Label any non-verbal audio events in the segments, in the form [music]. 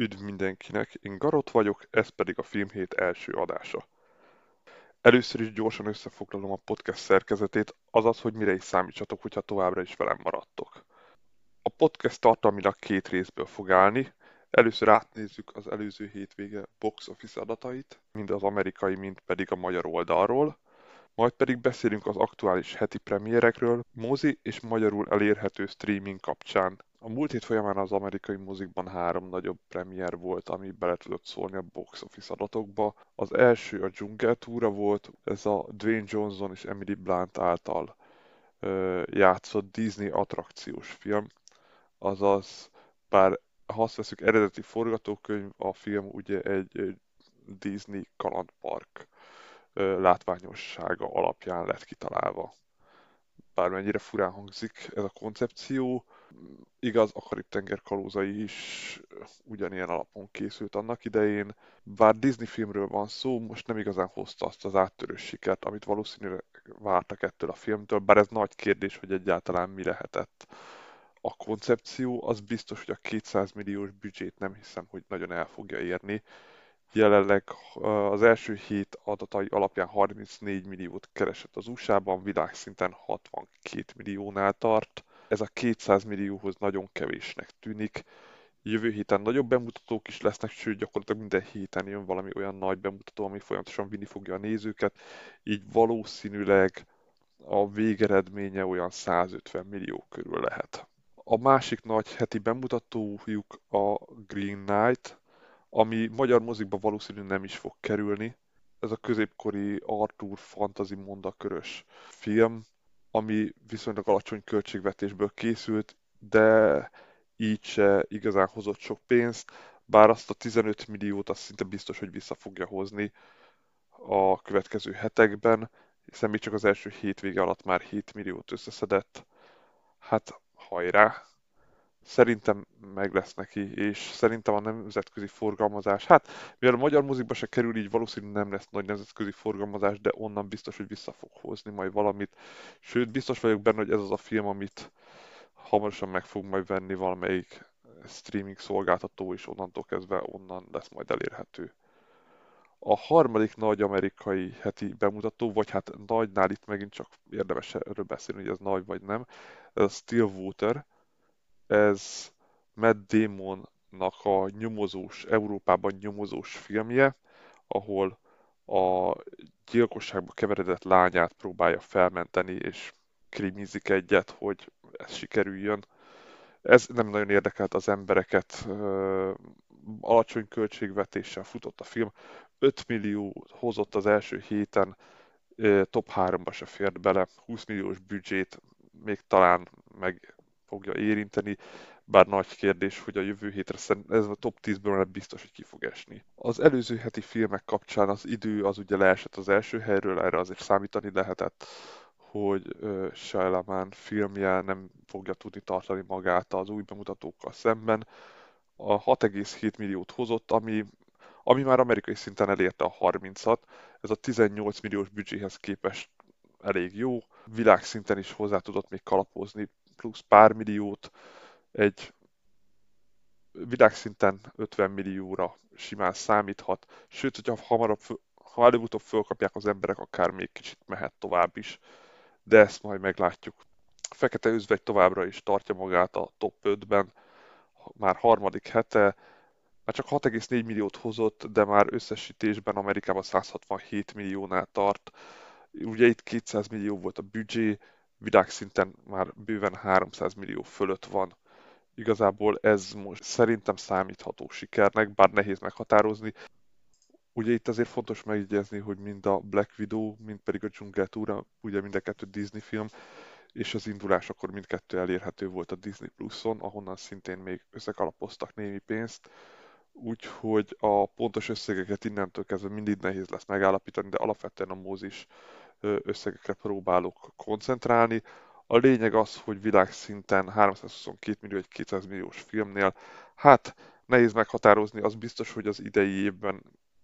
Üdv mindenkinek, én Garot vagyok, ez pedig a Filmhét első adása. Először is gyorsan összefoglalom a podcast szerkezetét, azaz, hogy mire is számítsatok, hogyha továbbra is velem maradtok. A podcast tartalmilag két részből fog állni. Először átnézzük az előző hétvége box office adatait, mind az amerikai, mind pedig a magyar oldalról, majd pedig beszélünk az aktuális heti premiérekről, mozi és magyarul elérhető streaming kapcsán. A múlt hét folyamán az amerikai mozikban három nagyobb premier volt, ami bele tudott szólni a box office adatokba. Az első a Jungle Túra volt, ez a Dwayne Johnson és Emily Blunt által ö, játszott Disney attrakciós film, azaz bár ha azt veszük eredeti forgatókönyv, a film ugye egy Disney kalandpark látványossága alapján lett kitalálva. Bármennyire furán hangzik ez a koncepció, igaz, a Karib-tenger kalózai is ugyanilyen alapon készült annak idején. Bár Disney filmről van szó, most nem igazán hozta azt az áttörős sikert, amit valószínűleg vártak ettől a filmtől, bár ez nagy kérdés, hogy egyáltalán mi lehetett. A koncepció az biztos, hogy a 200 milliós büdzsét nem hiszem, hogy nagyon el fogja érni, Jelenleg az első hét adatai alapján 34 milliót keresett az USA-ban, világszinten 62 milliónál tart. Ez a 200 millióhoz nagyon kevésnek tűnik. Jövő héten nagyobb bemutatók is lesznek, sőt gyakorlatilag minden héten jön valami olyan nagy bemutató, ami folyamatosan vinni fogja a nézőket, így valószínűleg a végeredménye olyan 150 millió körül lehet. A másik nagy heti bemutatójuk a Green Knight, ami magyar mozikba valószínűleg nem is fog kerülni. Ez a középkori Arthur fantasy mondakörös film, ami viszonylag alacsony költségvetésből készült, de így se igazán hozott sok pénzt, bár azt a 15 milliót azt szinte biztos, hogy vissza fogja hozni a következő hetekben, hiszen még csak az első hétvége alatt már 7 milliót összeszedett. Hát hajrá! Szerintem meg lesz neki, és szerintem a nemzetközi forgalmazás, hát mivel a magyar mozikba se kerül, így valószínűleg nem lesz nagy nemzetközi forgalmazás, de onnan biztos, hogy vissza fog hozni majd valamit. Sőt, biztos vagyok benne, hogy ez az a film, amit hamarosan meg fog majd venni valamelyik streaming szolgáltató, és onnantól kezdve onnan lesz majd elérhető. A harmadik nagy amerikai heti bemutató, vagy hát nagynál itt megint csak érdemes erről beszélni, hogy ez nagy vagy nem, ez a Stillwater, ez Matt Damonnak a nyomozós, Európában nyomozós filmje, ahol a gyilkosságba keveredett lányát próbálja felmenteni, és krimizik egyet, hogy ez sikerüljön. Ez nem nagyon érdekelt az embereket, alacsony költségvetéssel futott a film, 5 millió hozott az első héten, top 3-ba se fért bele, 20 milliós büdzsét még talán meg fogja érinteni, bár nagy kérdés, hogy a jövő hétre ez a top 10-ből biztos, hogy ki fog esni. Az előző heti filmek kapcsán az idő az ugye leesett az első helyről, erre azért számítani lehetett, hogy uh, Shia filmje nem fogja tudni tartani magát az új bemutatókkal szemben. A 6,7 milliót hozott, ami, ami már amerikai szinten elérte a 30-at. Ez a 18 milliós büdzséhez képest elég jó. Világszinten is hozzá tudott még kalapozni plusz pár milliót, egy világszinten 50 millióra simán számíthat, sőt, hogyha hamarabb, ha előbb-utóbb fölkapják az emberek, akár még kicsit mehet tovább is, de ezt majd meglátjuk. A Fekete Özvegy továbbra is tartja magát a top 5-ben, már harmadik hete, már csak 6,4 milliót hozott, de már összesítésben Amerikában 167 milliónál tart. Ugye itt 200 millió volt a büdzsé, világszinten már bőven 300 millió fölött van. Igazából ez most szerintem számítható sikernek, bár nehéz meghatározni. Ugye itt azért fontos megjegyezni, hogy mind a Black Widow, mind pedig a Tour, ugye mind a kettő Disney film, és az indulás akkor mindkettő elérhető volt a Disney Plus-on, ahonnan szintén még összekalapoztak némi pénzt, úgyhogy a pontos összegeket innentől kezdve mindig nehéz lesz megállapítani, de alapvetően a mozis összegekre próbálok koncentrálni. A lényeg az, hogy világszinten 322 millió egy 200 milliós filmnél, hát nehéz meghatározni, az biztos, hogy az idei évben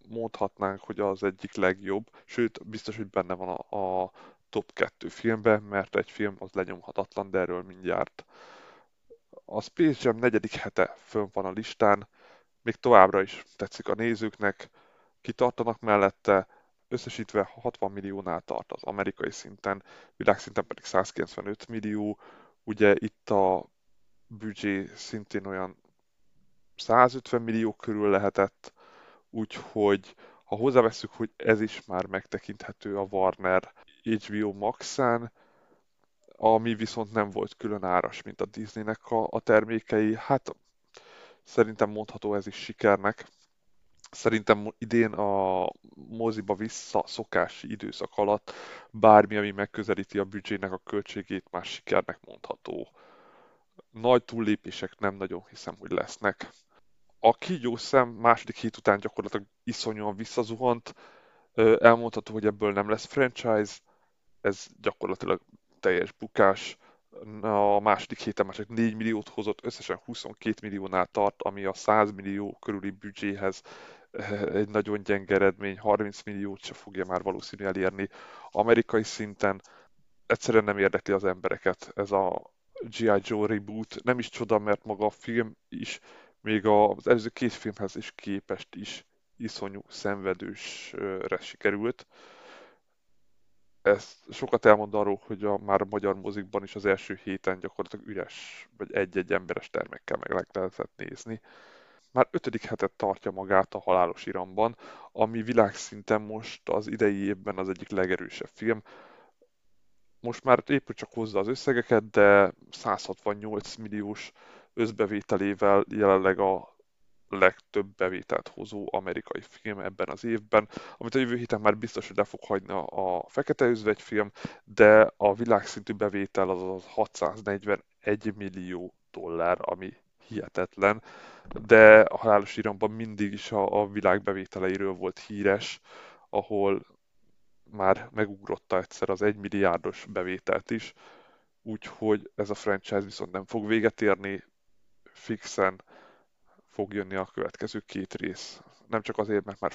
mondhatnánk, hogy az egyik legjobb, sőt, biztos, hogy benne van a, a top 2 filmben, mert egy film az lenyomhatatlan, de erről mindjárt. A Space Jam negyedik hete fönn van a listán, még továbbra is tetszik a nézőknek, kitartanak mellette, összesítve 60 milliónál tart az amerikai szinten, világszinten pedig 195 millió. Ugye itt a büdzsé szintén olyan 150 millió körül lehetett, úgyhogy ha hozzáveszünk, hogy ez is már megtekinthető a Warner HBO Max-en, ami viszont nem volt külön áras, mint a Disneynek a, a termékei, hát szerintem mondható ez is sikernek. Szerintem idén a moziba vissza szokási időszak alatt bármi, ami megközelíti a büdzsének a költségét, már sikernek mondható. Nagy túllépések nem nagyon hiszem, hogy lesznek. A kígyó szem második hét után gyakorlatilag iszonyúan visszazuhant. Elmondható, hogy ebből nem lesz franchise, ez gyakorlatilag teljes bukás. A második héten már csak 4 milliót hozott, összesen 22 milliónál tart, ami a 100 millió körüli büdzséhez [laughs] egy nagyon gyenge eredmény, 30 milliót se fogja már valószínű elérni. Amerikai szinten egyszerűen nem érdekli az embereket ez a G.I. Joe reboot. Nem is csoda, mert maga a film is, még az előző két filmhez is képest is iszonyú szenvedősre sikerült. Ez sokat elmond arról, hogy a, már a magyar mozikban is az első héten gyakorlatilag üres, vagy egy-egy emberes termekkel meg lehetett nézni már ötödik hetet tartja magát a Halálos Iramban, ami világszinten most az idei évben az egyik legerősebb film. Most már épp csak hozza az összegeket, de 168 milliós összbevételével jelenleg a legtöbb bevételt hozó amerikai film ebben az évben, amit a jövő héten már biztos, hogy le fog hagyni a Fekete Özvegy film, de a világszintű bevétel az, az 641 millió dollár, ami hihetetlen, de a halálos iramban mindig is a, a világ bevételeiről volt híres, ahol már megugrotta egyszer az egy milliárdos bevételt is, úgyhogy ez a franchise viszont nem fog véget érni, fixen fog jönni a következő két rész. Nem csak azért, mert már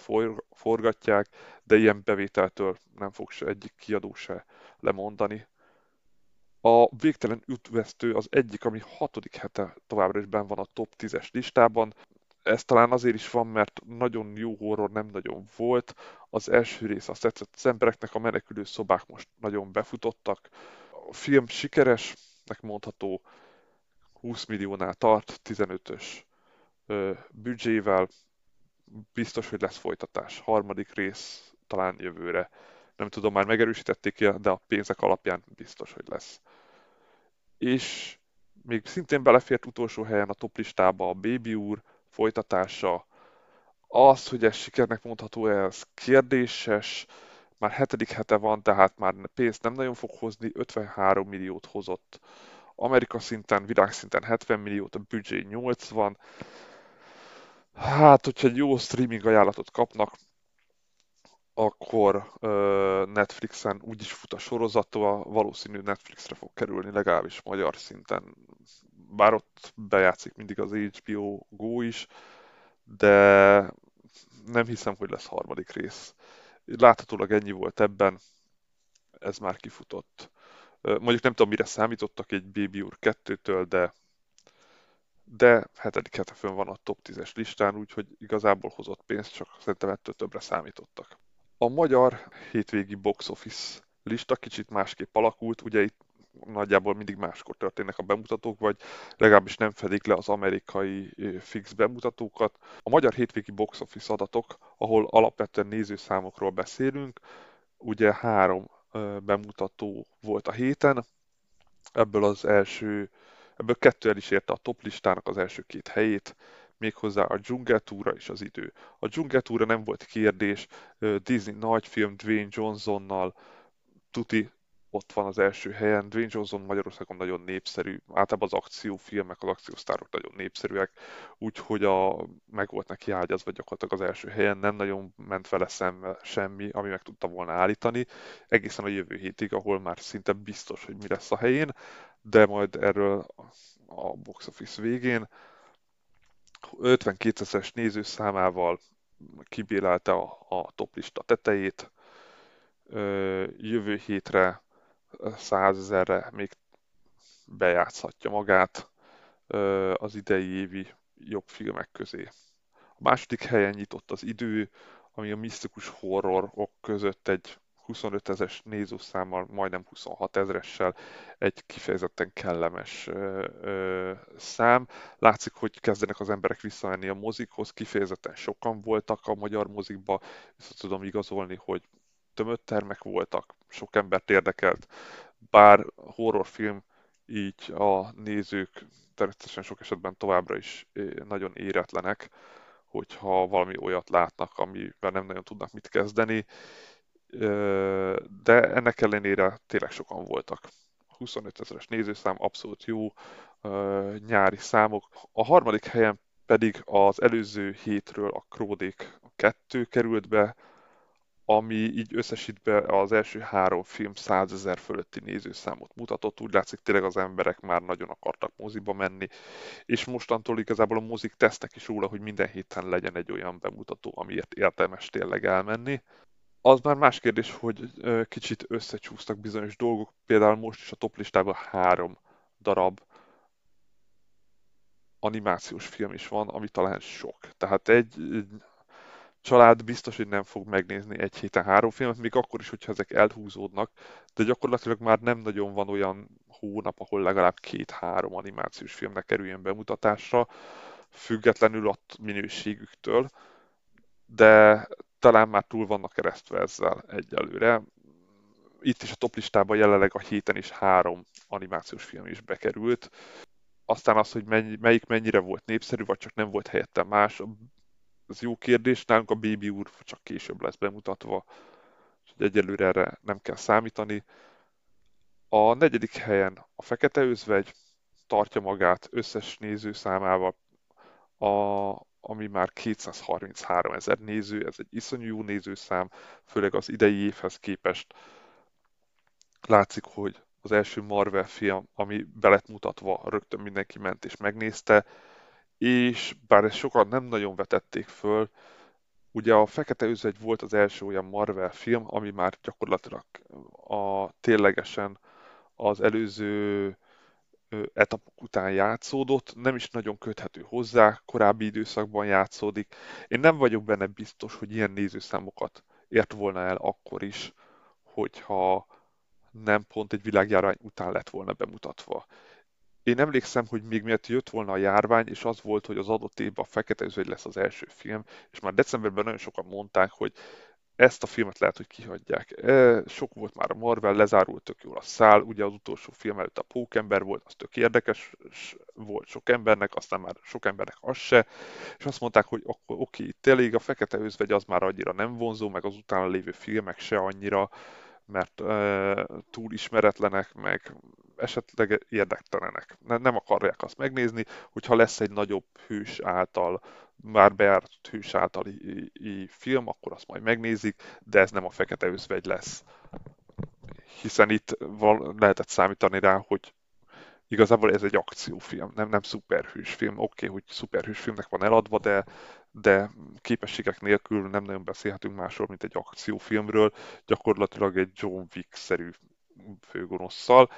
forgatják, de ilyen bevételtől nem fog se egyik kiadó se lemondani. A Végtelen útvesztő az egyik, ami hatodik hete továbbra is benn van a top 10-es listában. Ez talán azért is van, mert nagyon jó horror nem nagyon volt. Az első rész azt tetszett az embereknek, a menekülő szobák most nagyon befutottak. A film sikeresnek mondható, 20 milliónál tart, 15-ös büdzsével. Biztos, hogy lesz folytatás. Harmadik rész talán jövőre. Nem tudom, már megerősítették de a pénzek alapján biztos, hogy lesz és még szintén belefért utolsó helyen a toplistába a Baby úr folytatása. Az, hogy ez sikernek mondható, ez kérdéses, már hetedik hete van, tehát már pénzt nem nagyon fog hozni, 53 milliót hozott. Amerika szinten, világszinten 70 milliót, a büdzsé 80. Hát, hogyha egy jó streaming ajánlatot kapnak, akkor Netflixen úgyis fut a sorozata, valószínű Netflixre fog kerülni, legalábbis magyar szinten. Bár ott bejátszik mindig az HBO Go is, de nem hiszem, hogy lesz harmadik rész. Láthatólag ennyi volt ebben, ez már kifutott. Mondjuk nem tudom, mire számítottak egy Baby úr 2-től, de de hetedik hete fönn van a top 10-es listán, úgyhogy igazából hozott pénzt, csak szerintem ettől többre számítottak. A magyar hétvégi box office lista kicsit másképp alakult, ugye itt nagyjából mindig máskor történnek a bemutatók, vagy legalábbis nem fedik le az amerikai fix bemutatókat. A magyar hétvégi box office adatok, ahol alapvetően nézőszámokról beszélünk, ugye három bemutató volt a héten, ebből az első, ebből kettő el is érte a top listának az első két helyét, méghozzá a dzsungeltúra és az idő. A dzsungeltúra nem volt kérdés, Disney nagyfilm Dwayne Johnsonnal, tuti ott van az első helyen. Dwayne Johnson Magyarországon nagyon népszerű, általában az akciófilmek, az akciósztárok nagyon népszerűek, úgyhogy a, meg volt neki ágyazva gyakorlatilag az első helyen, nem nagyon ment vele szembe semmi, ami meg tudta volna állítani, egészen a jövő hétig, ahol már szinte biztos, hogy mi lesz a helyén, de majd erről a box office végén. 52 ezeres nézőszámával kibélelte a, a toplista tetejét. Jövő hétre 100 ezerre még bejátszhatja magát az idei évi jobb filmek közé. második helyen nyitott az idő, ami a misztikus horrorok között egy 25 ezeres nézőszámmal, majdnem 26 ezeressel egy kifejezetten kellemes ö, ö, szám. Látszik, hogy kezdenek az emberek visszamenni a mozikhoz, kifejezetten sokan voltak a magyar mozikba, és tudom igazolni, hogy tömött termek voltak, sok embert érdekelt, bár horrorfilm így a nézők természetesen sok esetben továbbra is nagyon éretlenek, hogyha valami olyat látnak, amivel nem nagyon tudnak mit kezdeni, de ennek ellenére tényleg sokan voltak. 25 ezeres nézőszám, abszolút jó nyári számok. A harmadik helyen pedig az előző hétről a Kródék 2 került be, ami így összesítve az első három film 100 ezer fölötti nézőszámot mutatott. Úgy látszik, tényleg az emberek már nagyon akartak moziba menni, és mostantól igazából a mozik tesznek is róla, hogy minden héten legyen egy olyan bemutató, amiért érdemes tényleg elmenni. Az már más kérdés, hogy kicsit összecsúsztak bizonyos dolgok, például most is a top listában három darab animációs film is van, ami talán sok. Tehát egy, család biztos, hogy nem fog megnézni egy héten három filmet, még akkor is, hogyha ezek elhúzódnak, de gyakorlatilag már nem nagyon van olyan hónap, ahol legalább két-három animációs filmnek kerüljön bemutatásra, függetlenül a minőségüktől, de talán már túl vannak keresztve ezzel egyelőre. Itt is a toplistában jelenleg a héten is három animációs film is bekerült. Aztán az, hogy mennyi, melyik mennyire volt népszerű, vagy csak nem volt helyette más, ez jó kérdés. Nálunk a Baby úr csak később lesz bemutatva, úgyhogy egyelőre erre nem kell számítani. A negyedik helyen a Fekete Özvegy tartja magát összes néző számával, a, ami már 233 ezer néző, ez egy iszonyú jó nézőszám, főleg az idei évhez képest. Látszik, hogy az első Marvel film, ami be mutatva, rögtön mindenki ment és megnézte, és bár ezt sokan nem nagyon vetették föl, ugye a Fekete Özvegy volt az első olyan Marvel film, ami már gyakorlatilag a ténylegesen az előző etapok után játszódott, nem is nagyon köthető hozzá, korábbi időszakban játszódik. Én nem vagyok benne biztos, hogy ilyen nézőszámokat ért volna el akkor is, hogyha nem pont egy világjárvány után lett volna bemutatva én emlékszem, hogy még miatt jött volna a járvány, és az volt, hogy az adott évben a Fekete Özvegy lesz az első film, és már decemberben nagyon sokan mondták, hogy ezt a filmet lehet, hogy kihagyják. Sok volt már a Marvel, lezárult tök jól a szál, ugye az utolsó film előtt a Pókember volt, az tök érdekes volt sok embernek, aztán már sok embernek az se, és azt mondták, hogy akkor oké, itt a Fekete Özvegy az már annyira nem vonzó, meg az utána lévő filmek se annyira, mert e, túl ismeretlenek, meg esetleg érdektelenek. Nem akarják azt megnézni, hogyha lesz egy nagyobb hős által, már bejáratott hős általi film, akkor azt majd megnézik, de ez nem a fekete özvegy lesz. Hiszen itt lehetett számítani rá, hogy igazából ez egy akciófilm, nem, nem szuperhős film. Oké, okay, hogy szuperhős filmnek van eladva, de, de képességek nélkül nem nagyon beszélhetünk másról, mint egy akciófilmről, gyakorlatilag egy John Wick-szerű főgonosszal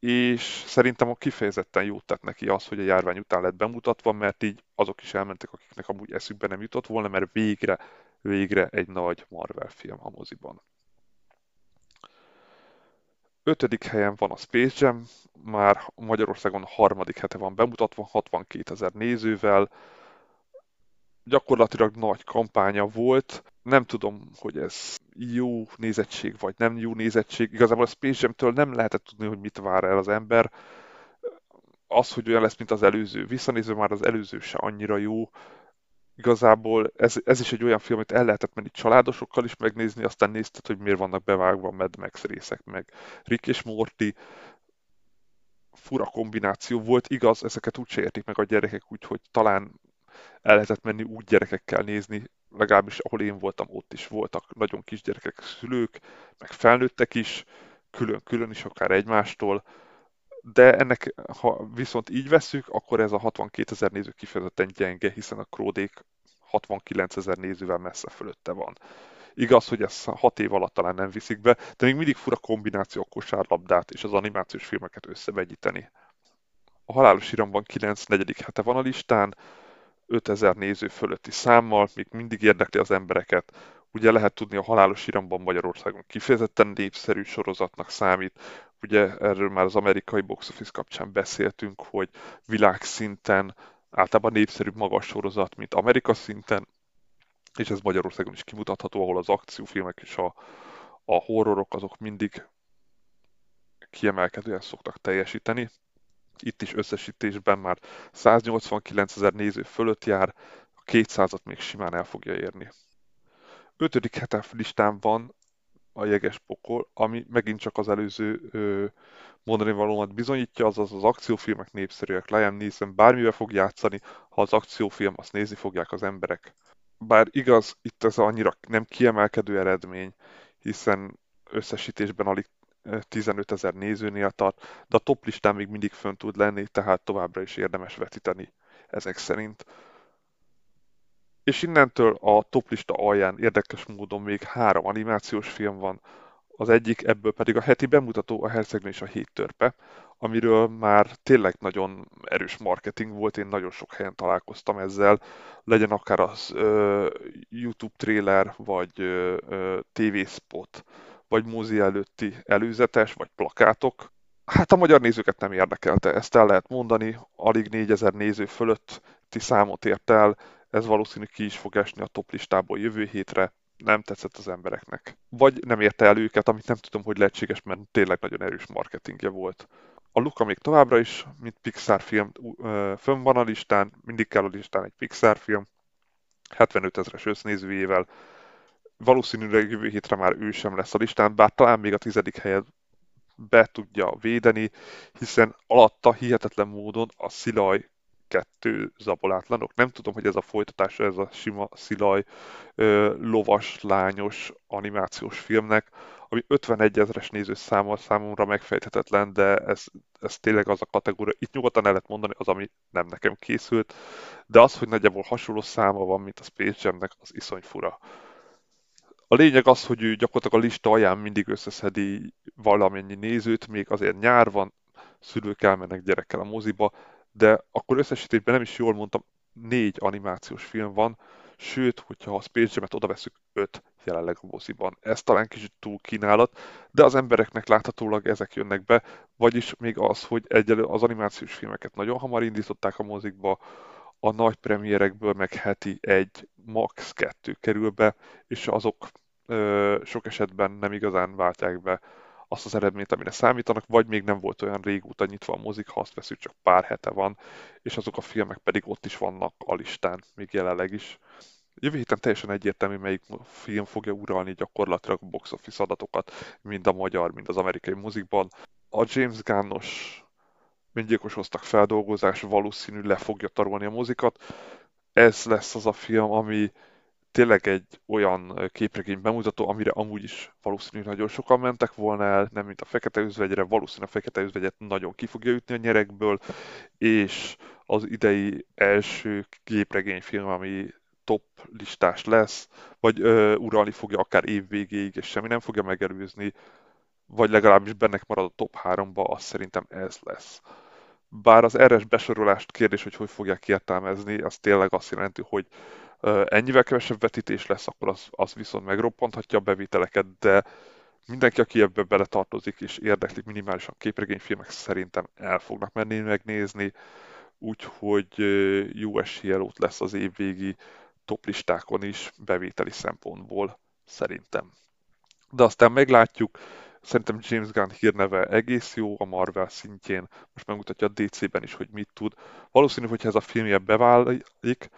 és szerintem a kifejezetten jót tett neki az, hogy a járvány után lett bemutatva, mert így azok is elmentek, akiknek amúgy eszükbe nem jutott volna, mert végre, végre egy nagy Marvel film a moziban. Ötödik helyen van a Space Jam, már Magyarországon harmadik hete van bemutatva, 62 ezer nézővel, gyakorlatilag nagy kampánya volt. Nem tudom, hogy ez jó nézettség, vagy nem jó nézettség. Igazából a Space Jam-től nem lehetett tudni, hogy mit vár el az ember. Az, hogy olyan lesz, mint az előző. Visszanézve már az előző se annyira jó. Igazából ez, ez is egy olyan film, amit el lehetett menni családosokkal is megnézni, aztán nézted, hogy miért vannak bevágva Mad Max részek, meg Rick és Morty fura kombináció volt, igaz, ezeket úgy értik meg a gyerekek, úgyhogy talán el lehetett menni úgy gyerekekkel nézni, legalábbis ahol én voltam, ott is voltak nagyon kisgyerekek, szülők, meg felnőttek is, külön-külön is akár egymástól, de ennek, ha viszont így veszük, akkor ez a 62 ezer néző kifejezetten gyenge, hiszen a Kródék 69 ezer nézővel messze fölötte van. Igaz, hogy ez 6 év alatt talán nem viszik be, de még mindig fura kombináció a kosárlabdát és az animációs filmeket összevegyíteni. A halálos iramban 9 negyedik hete van a listán, 5000 néző fölötti számmal, még mindig érdekli az embereket. Ugye lehet tudni, a Halálos Iramban Magyarországon kifejezetten népszerű sorozatnak számít. Ugye erről már az amerikai box office kapcsán beszéltünk, hogy világszinten általában népszerűbb magas sorozat, mint Amerika szinten, és ez Magyarországon is kimutatható, ahol az akciófilmek és a, a horrorok azok mindig kiemelkedően szoktak teljesíteni. Itt is összesítésben már 189 ezer néző fölött jár, a 200-at még simán el fogja érni. Ötödik hete listán van a jeges pokol, ami megint csak az előző ö, mondani valómat bizonyítja, azaz az akciófilmek népszerűek. Liam Neeson bármivel fog játszani, ha az akciófilm, azt nézni fogják az emberek. Bár igaz, itt ez annyira nem kiemelkedő eredmény, hiszen összesítésben alig 15 ezer nézőnél tart, de a top listán még mindig fönn tud lenni, tehát továbbra is érdemes vetíteni ezek szerint. És innentől a toplista alján érdekes módon még három animációs film van, az egyik ebből pedig a heti bemutató a Hercegnő és a Hét Törpe, amiről már tényleg nagyon erős marketing volt, én nagyon sok helyen találkoztam ezzel, legyen akár az ö, YouTube trailer, vagy ö, TV spot, vagy mozi előtti előzetes, vagy plakátok. Hát a magyar nézőket nem érdekelte, ezt el lehet mondani, alig 4000 néző fölötti számot ért el, ez valószínű ki is fog esni a top listából jövő hétre, nem tetszett az embereknek. Vagy nem érte el őket, amit nem tudom, hogy lehetséges, mert tényleg nagyon erős marketingje volt. A Luka még továbbra is, mint Pixar film, fönn van a listán, mindig kell a listán egy Pixar film, 75 ezeres össznézőjével, valószínűleg jövő hétre már ő sem lesz a listán, bár talán még a tizedik helyet be tudja védeni, hiszen alatta hihetetlen módon a Szilaj kettő zabolátlanok. Nem tudom, hogy ez a folytatása, ez a sima szilaj lovas, lányos animációs filmnek, ami 51 ezeres nézőszámmal számomra megfejthetetlen, de ez, ez tényleg az a kategória. Itt nyugodtan el lehet mondani az, ami nem nekem készült, de az, hogy nagyjából hasonló száma van, mint a Space Jamnek, az iszony fura. A lényeg az, hogy ő gyakorlatilag a lista alján mindig összeszedi valamennyi nézőt, még azért nyár van, szülők elmennek gyerekkel a moziba, de akkor összesítésben nem is jól mondtam, négy animációs film van, sőt, hogyha a Space Jam-et oda veszük, öt jelenleg a moziban. Ez talán kicsit túl kínálat, de az embereknek láthatólag ezek jönnek be, vagyis még az, hogy egyelő az animációs filmeket nagyon hamar indították a mozikba, a nagy premierekből meg heti egy, max. kettő kerül be, és azok ö, sok esetben nem igazán váltják be azt az eredményt, amire számítanak, vagy még nem volt olyan régóta nyitva a mozik, ha azt veszük, csak pár hete van, és azok a filmek pedig ott is vannak a listán, még jelenleg is. Jövő héten teljesen egyértelmű, melyik film fogja uralni gyakorlatilag a box office adatokat, mind a magyar, mind az amerikai mozikban. A James Gunnos öngyilkos hoztak feldolgozás valószínű le fogja tarolni a mozikat. Ez lesz az a film, ami tényleg egy olyan képregény bemutató, amire amúgy is valószínűleg nagyon sokan mentek volna el, nem mint a Fekete Özvegyre, valószínűleg a Fekete Özvegyet nagyon ki fogja ütni a nyerekből, és az idei első képregényfilm, ami top listás lesz, vagy ö, uralni fogja akár év végéig, és semmi nem fogja megelőzni, vagy legalábbis bennek marad a top 3-ba, az szerintem ez lesz. Bár az RS besorolást kérdés, hogy hogy fogják értelmezni, az tényleg azt jelenti, hogy ennyivel kevesebb vetítés lesz, akkor az, az viszont megroppanthatja a bevételeket, de mindenki, aki ebbe beletartozik és érdeklik minimálisan képregényfilmek, szerintem el fognak menni megnézni, úgyhogy jó esélye lesz az évvégi toplistákon is bevételi szempontból, szerintem. De aztán meglátjuk, szerintem James Gunn hírneve egész jó a Marvel szintjén, most megmutatja a DC-ben is, hogy mit tud. Valószínű, hogy ez a filmje beválik,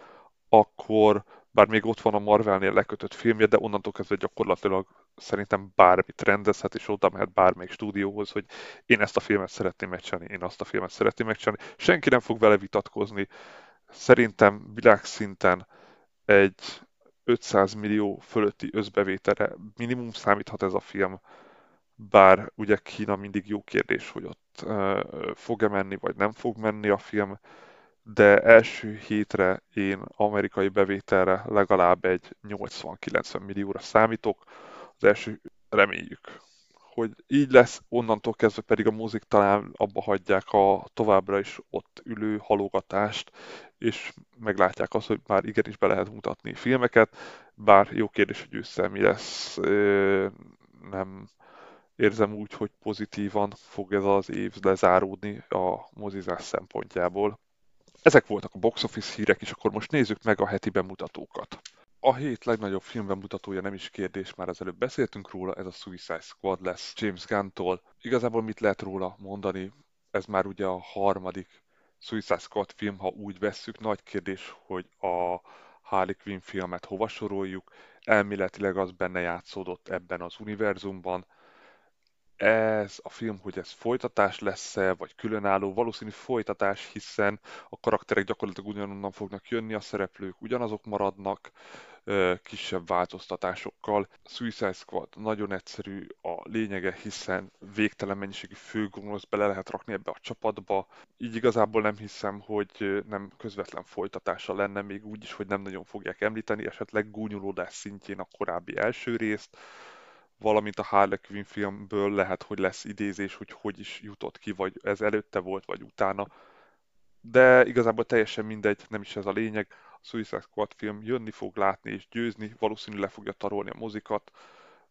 akkor bár még ott van a Marvelnél lekötött filmje, de onnantól kezdve gyakorlatilag szerintem bármit rendezhet, és oda mehet bármelyik stúdióhoz, hogy én ezt a filmet szeretném megcsinálni, én azt a filmet szeretném megcsinálni. Senki nem fog vele vitatkozni. Szerintem világszinten egy 500 millió fölötti összbevételre minimum számíthat ez a film, bár ugye Kína mindig jó kérdés, hogy ott fog-e menni, vagy nem fog menni a film, de első hétre én amerikai bevételre legalább egy 80-90 millióra számítok. Az első reméljük, hogy így lesz, onnantól kezdve pedig a mozik talán abba hagyják a továbbra is ott ülő halogatást, és meglátják azt, hogy már igenis be lehet mutatni filmeket, bár jó kérdés, hogy ősszel mi lesz, nem érzem úgy, hogy pozitívan fog ez az év lezáródni a mozizás szempontjából. Ezek voltak a box office hírek, és akkor most nézzük meg a heti bemutatókat. A hét legnagyobb filmbemutatója nem is kérdés, már az előbb beszéltünk róla, ez a Suicide Squad lesz James Gunn-tól. Igazából mit lehet róla mondani? Ez már ugye a harmadik Suicide Squad film, ha úgy vesszük. Nagy kérdés, hogy a Harley Quinn filmet hova soroljuk. Elméletileg az benne játszódott ebben az univerzumban, ez a film, hogy ez folytatás lesz-e, vagy különálló, valószínű folytatás, hiszen a karakterek gyakorlatilag ugyanonnan fognak jönni, a szereplők ugyanazok maradnak, kisebb változtatásokkal. Suicide Squad nagyon egyszerű a lényege, hiszen végtelen mennyiségű főgonosz bele lehet rakni ebbe a csapatba. Így igazából nem hiszem, hogy nem közvetlen folytatása lenne, még úgy is, hogy nem nagyon fogják említeni, esetleg gúnyolódás szintjén a korábbi első részt valamint a Harley Quinn filmből lehet, hogy lesz idézés, hogy hogy is jutott ki, vagy ez előtte volt, vagy utána. De igazából teljesen mindegy, nem is ez a lényeg. A Suicide Squad film jönni fog látni és győzni, valószínűleg le fogja tarolni a mozikat.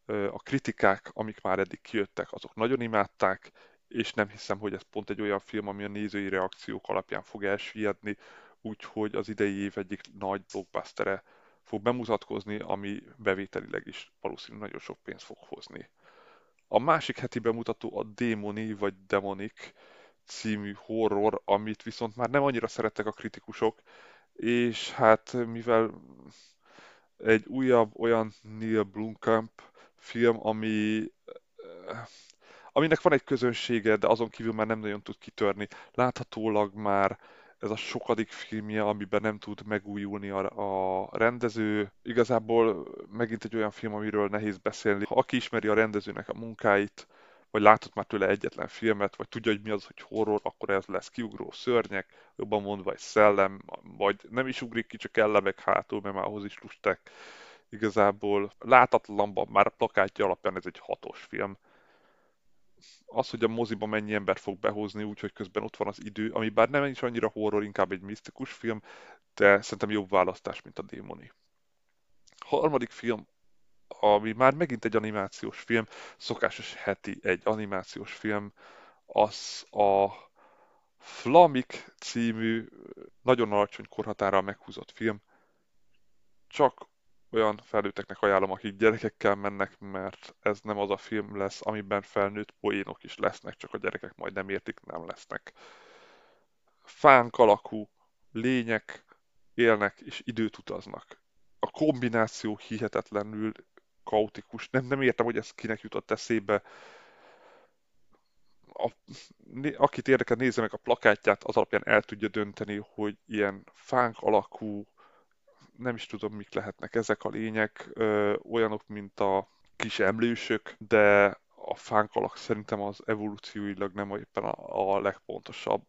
A kritikák, amik már eddig kijöttek, azok nagyon imádták, és nem hiszem, hogy ez pont egy olyan film, ami a nézői reakciók alapján fog elsüllyedni, úgyhogy az idei év egyik nagy blockbustere fog bemutatkozni, ami bevételileg is valószínűleg nagyon sok pénzt fog hozni. A másik heti bemutató a Démoni vagy Demonic című horror, amit viszont már nem annyira szerettek a kritikusok, és hát mivel egy újabb olyan Neil Blomkamp film, ami aminek van egy közönsége, de azon kívül már nem nagyon tud kitörni. Láthatólag már ez a sokadik filmje, amiben nem tud megújulni a, a rendező. Igazából megint egy olyan film, amiről nehéz beszélni. Ha aki ismeri a rendezőnek a munkáit, vagy látott már tőle egyetlen filmet, vagy tudja, hogy mi az, hogy horror, akkor ez lesz kiugró szörnyek, jobban mondva egy szellem, vagy nem is ugrik ki, csak ellebek hátul, mert már ahhoz is lustek. Igazából látatlanban már a plakátja alapján ez egy hatos film az, hogy a moziba mennyi ember fog behozni, úgyhogy közben ott van az idő, ami bár nem is annyira horror, inkább egy misztikus film, de szerintem jobb választás, mint a Démoni. Harmadik film, ami már megint egy animációs film, szokásos heti egy animációs film, az a Flamik című, nagyon alacsony korhatárral meghúzott film. Csak olyan felnőtteknek ajánlom, akik gyerekekkel mennek, mert ez nem az a film lesz, amiben felnőtt poénok is lesznek, csak a gyerekek majd nem értik, nem lesznek. Fánk alakú lények élnek és időt utaznak. A kombináció hihetetlenül kaotikus. Nem, nem értem, hogy ez kinek jutott eszébe. A, akit érdekel, nézze meg a plakátját, az alapján el tudja dönteni, hogy ilyen fánk alakú nem is tudom, mik lehetnek ezek a lények, ö, olyanok, mint a kis emlősök, de a fánkalak szerintem az evolúcióilag nem éppen a, a legpontosabb,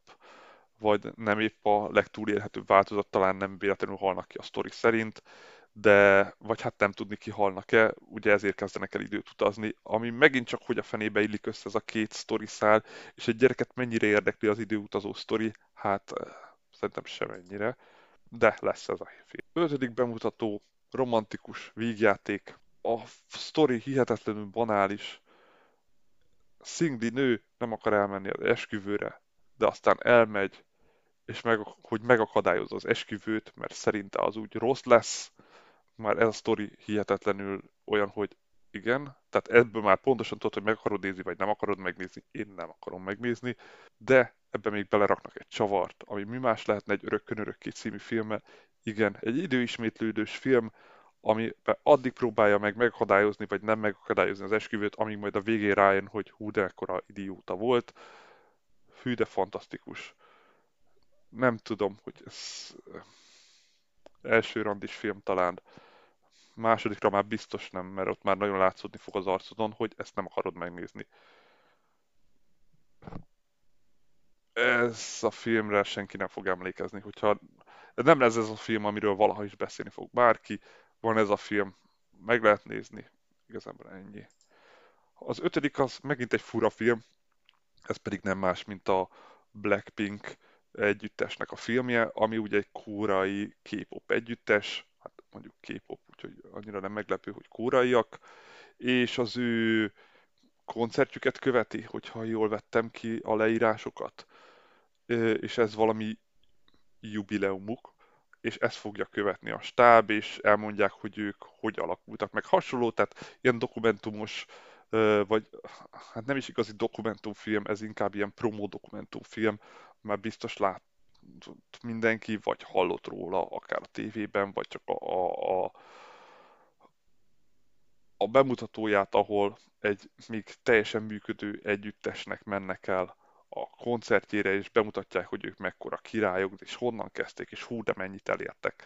vagy nem épp a legtúlélhetőbb változat, talán nem véletlenül halnak ki a sztori szerint, de vagy hát nem tudni ki halnak-e, ugye ezért kezdenek el időt utazni, ami megint csak hogy a fenébe illik össze ez a két sztori szál, és egy gyereket mennyire érdekli az időutazó sztori, hát szerintem semennyire de lesz ez a film. Ötödik bemutató, romantikus vígjáték. A sztori hihetetlenül banális. Szingli nő nem akar elmenni az esküvőre, de aztán elmegy, és meg, hogy megakadályozza az esküvőt, mert szerinte az úgy rossz lesz. Már ez a sztori hihetetlenül olyan, hogy igen, tehát ebből már pontosan tudod, hogy meg akarod nézni, vagy nem akarod megnézni, én nem akarom megnézni, de ebbe még beleraknak egy csavart, ami mi más lehetne egy Örökkön Örökké című filme. Igen, egy időismétlődős film, ami addig próbálja meg megakadályozni, vagy nem megakadályozni az esküvőt, amíg majd a végén rájön, hogy hú, de ekkora idióta volt. Hű, de fantasztikus. Nem tudom, hogy ez első randis film talán. Másodikra már biztos nem, mert ott már nagyon látszódni fog az arcodon, hogy ezt nem akarod megnézni. ez a filmre senki nem fog emlékezni, hogyha nem lesz ez a film, amiről valaha is beszélni fog bárki, van ez a film, meg lehet nézni, igazából ennyi. Az ötödik az megint egy fura film, ez pedig nem más, mint a Blackpink együttesnek a filmje, ami ugye egy kórai K-pop együttes, hát mondjuk K-pop, úgyhogy annyira nem meglepő, hogy kóraiak, és az ő koncertjüket követi, hogyha jól vettem ki a leírásokat, és ez valami jubileumuk, és ezt fogja követni a stáb, és elmondják, hogy ők hogy alakultak meg. Hasonló, tehát ilyen dokumentumos, vagy hát nem is igazi dokumentumfilm, ez inkább ilyen promo dokumentumfilm, már biztos lát mindenki, vagy hallott róla, akár a tévében, vagy csak a, a, a, a bemutatóját, ahol egy még teljesen működő együttesnek mennek el a koncertjére, és bemutatják, hogy ők mekkora királyok, és honnan kezdték, és hú, de mennyit elértek.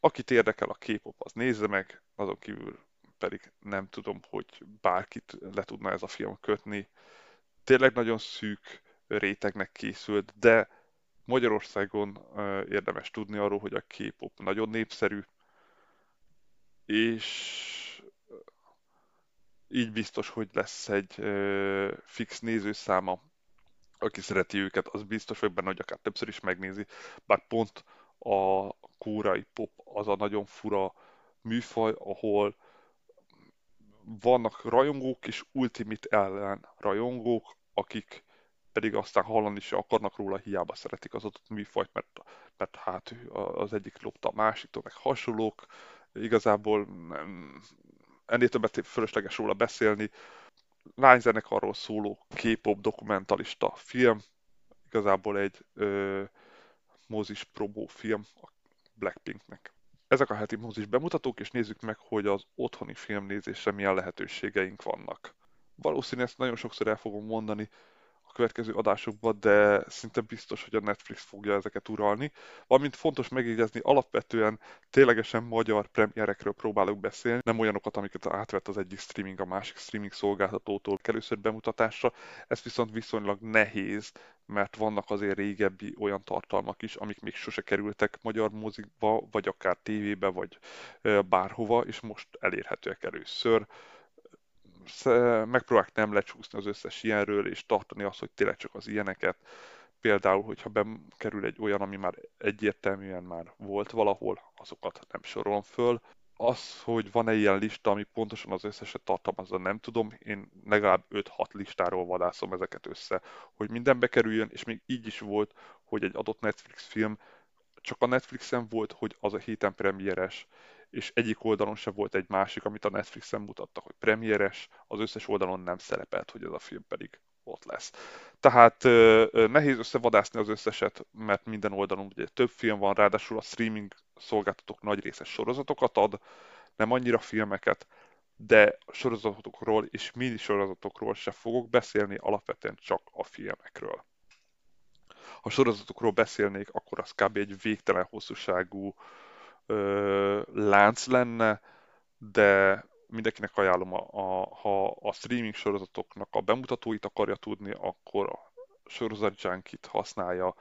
Akit érdekel a K-pop, az nézze meg, azon kívül pedig nem tudom, hogy bárkit le tudna ez a film kötni. Tényleg nagyon szűk rétegnek készült, de Magyarországon érdemes tudni arról, hogy a K-pop nagyon népszerű, és így biztos, hogy lesz egy fix nézőszáma aki szereti őket, az biztos vagy benne, hogy akár többször is megnézi, bár pont a kórai pop az a nagyon fura műfaj, ahol vannak rajongók és Ultimate ellen rajongók, akik pedig aztán hallani se akarnak róla, hiába szeretik az adott műfajt, mert, mert hát az egyik lopta a másiktól, meg hasonlók. Igazából nem, ennél többet fölösleges róla beszélni lányzenekarról szóló K-pop dokumentalista film, igazából egy ö, mozis probó film a Blackpinknek. Ezek a heti mozis bemutatók, és nézzük meg, hogy az otthoni filmnézésre milyen lehetőségeink vannak. Valószínűleg ezt nagyon sokszor el fogom mondani, következő adásokban, de szinte biztos, hogy a Netflix fogja ezeket uralni. Valamint fontos megjegyezni, alapvetően ténylegesen magyar premierekről próbálok beszélni, nem olyanokat, amiket átvett az egyik streaming a másik streaming szolgáltatótól először bemutatásra. Ez viszont viszonylag nehéz, mert vannak azért régebbi olyan tartalmak is, amik még sose kerültek magyar mozikba, vagy akár tévébe, vagy bárhova, és most elérhetőek először megpróbálják nem lecsúszni az összes ilyenről, és tartani azt, hogy tényleg csak az ilyeneket. Például, hogyha bekerül egy olyan, ami már egyértelműen már volt valahol, azokat nem sorolom föl. Az, hogy van-e ilyen lista, ami pontosan az összeset tartalmazza, nem tudom. Én legalább 5-6 listáról vadászom ezeket össze, hogy minden bekerüljön, és még így is volt, hogy egy adott Netflix film csak a Netflixen volt, hogy az a héten premieres, és egyik oldalon sem volt egy másik, amit a Netflixen mutatta, hogy premieres, az összes oldalon nem szerepelt, hogy ez a film pedig ott lesz. Tehát nehéz összevadászni az összeset, mert minden oldalon ugye több film van, ráadásul a streaming szolgáltatók nagy része sorozatokat ad, nem annyira filmeket, de sorozatokról és mini sorozatokról se fogok beszélni, alapvetően csak a filmekről. Ha sorozatokról beszélnék, akkor az kb. egy végtelen hosszúságú ö, lánc lenne, de mindenkinek ajánlom, a, a, ha a streaming sorozatoknak a bemutatóit akarja tudni, akkor a sorozat Junkit használja,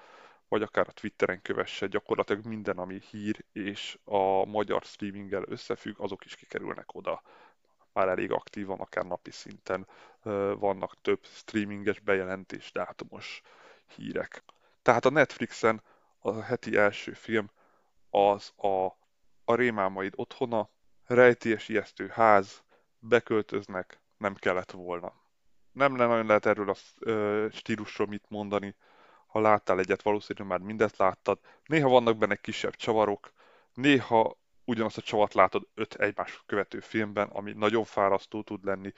vagy akár a Twitteren kövesse, gyakorlatilag minden, ami hír és a magyar streaminggel összefügg, azok is kikerülnek oda. Már elég aktívan, akár napi szinten vannak több streaminges bejelentés, dátumos hírek. Tehát a Netflixen a heti első film az a, a rémámaid otthona, rejtélyes ijesztő ház, beköltöznek, nem kellett volna. Nem nagyon lehet erről a ö, stílusról mit mondani, ha láttál egyet, valószínűleg már mindet láttad. Néha vannak benne kisebb csavarok, néha ugyanazt a csavart látod öt egymás követő filmben, ami nagyon fárasztó tud lenni.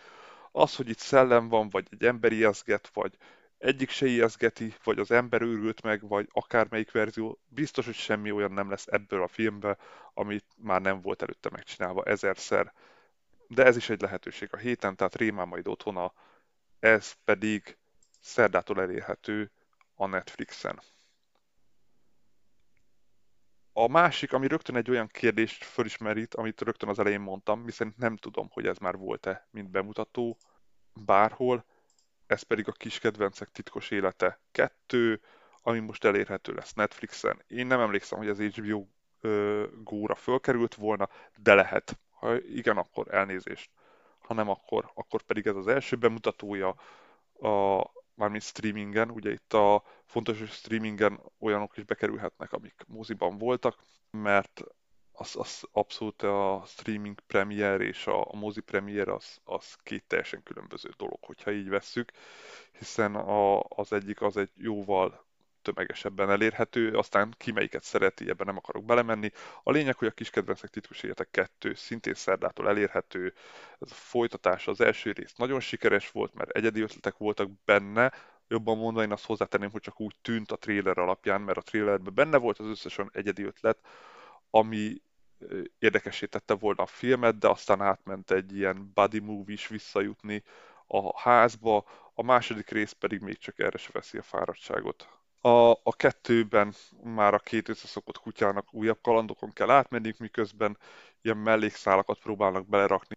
Az, hogy itt szellem van, vagy egy ember ijeszget, vagy egyik se ijeszgeti, vagy az ember őrült meg, vagy akármelyik verzió, biztos, hogy semmi olyan nem lesz ebből a filmbe, amit már nem volt előtte megcsinálva ezerszer. De ez is egy lehetőség a héten, tehát Rémán otthona, ez pedig szerdától elérhető a Netflixen. A másik, ami rögtön egy olyan kérdést fölismerít, amit rögtön az elején mondtam, miszerint nem tudom, hogy ez már volt-e, mint bemutató bárhol, ez pedig a kis kedvencek titkos élete 2, ami most elérhető lesz Netflixen. Én nem emlékszem, hogy az HBO Go-ra fölkerült volna, de lehet. Ha igen, akkor elnézést. hanem akkor, akkor pedig ez az első bemutatója, a, mármint streamingen, ugye itt a fontos, hogy streamingen olyanok is bekerülhetnek, amik moziban voltak, mert az, az abszolút a streaming premier és a, a mozi premier az, az két teljesen különböző dolog, hogyha így vesszük, hiszen a, az egyik az egy jóval tömegesebben elérhető, aztán ki melyiket szereti, ebben nem akarok belemenni. A lényeg, hogy a kis kedvencek titkos életek kettő szintén szerdától elérhető. Ez a folytatás az első rész nagyon sikeres volt, mert egyedi ötletek voltak benne, jobban mondva én azt hozzátenném, hogy csak úgy tűnt a trailer alapján, mert a trailerben benne volt az összesen egyedi ötlet, ami érdekessé tette volna a filmet, de aztán átment egy ilyen buddy movie is visszajutni a házba, a második rész pedig még csak erre se veszi a fáradtságot. A, a kettőben már a két összeszokott kutyának újabb kalandokon kell átmenni, miközben ilyen mellékszálakat próbálnak belerakni.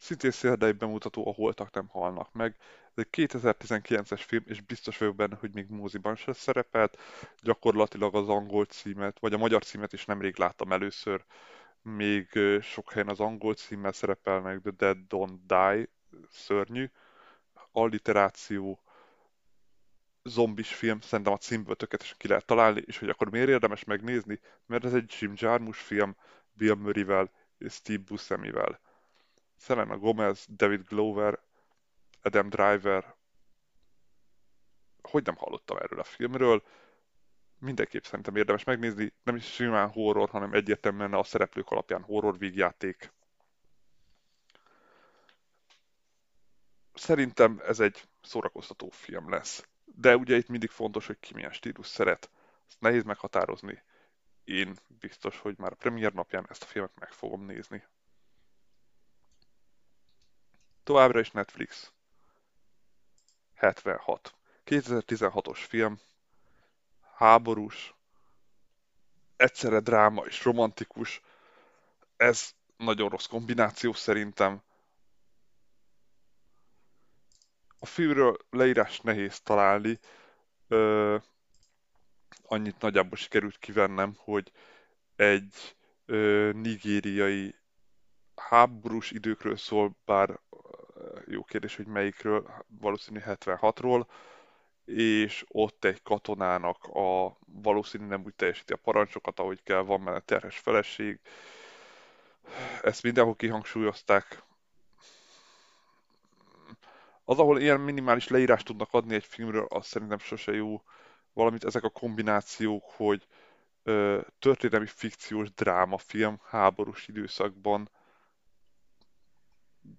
Szintén szerdai bemutató, a holtak nem halnak meg. Ez egy 2019-es film, és biztos vagyok benne, hogy még moziban se szerepelt. Gyakorlatilag az angol címet, vagy a magyar címet is nemrég láttam először. Még sok helyen az angol címmel szerepelnek, The Dead Don't Die, szörnyű. Alliteráció, zombis film, szerintem a címből tökéletesen ki lehet találni, és hogy akkor miért érdemes megnézni? Mert ez egy Jim Jarmusch film, Bill Murray-vel és Steve Buscemi-vel. Selena Gomez, David Glover, Adam Driver. Hogy nem hallottam erről a filmről? Mindenképp szerintem érdemes megnézni. Nem is simán horror, hanem egyértelműen a szereplők alapján horror vígjáték. Szerintem ez egy szórakoztató film lesz. De ugye itt mindig fontos, hogy ki milyen stílus szeret. Ezt nehéz meghatározni. Én biztos, hogy már a premier napján ezt a filmet meg fogom nézni. Továbbra is Netflix. 76. 2016-os film. Háborús. Egyszerre dráma és romantikus. Ez nagyon rossz kombináció szerintem. A filmről leírás nehéz találni. Ö, annyit nagyjából sikerült kivennem, hogy egy ö, nigériai háborús időkről szól, bár jó kérdés, hogy melyikről, valószínű 76-ról, és ott egy katonának a valószínű nem úgy teljesíti a parancsokat, ahogy kell, van benne terhes feleség. Ezt mindenhol kihangsúlyozták. Az, ahol ilyen minimális leírást tudnak adni egy filmről, az szerintem sose jó. Valamint ezek a kombinációk, hogy ö, történelmi fikciós drámafilm háborús időszakban,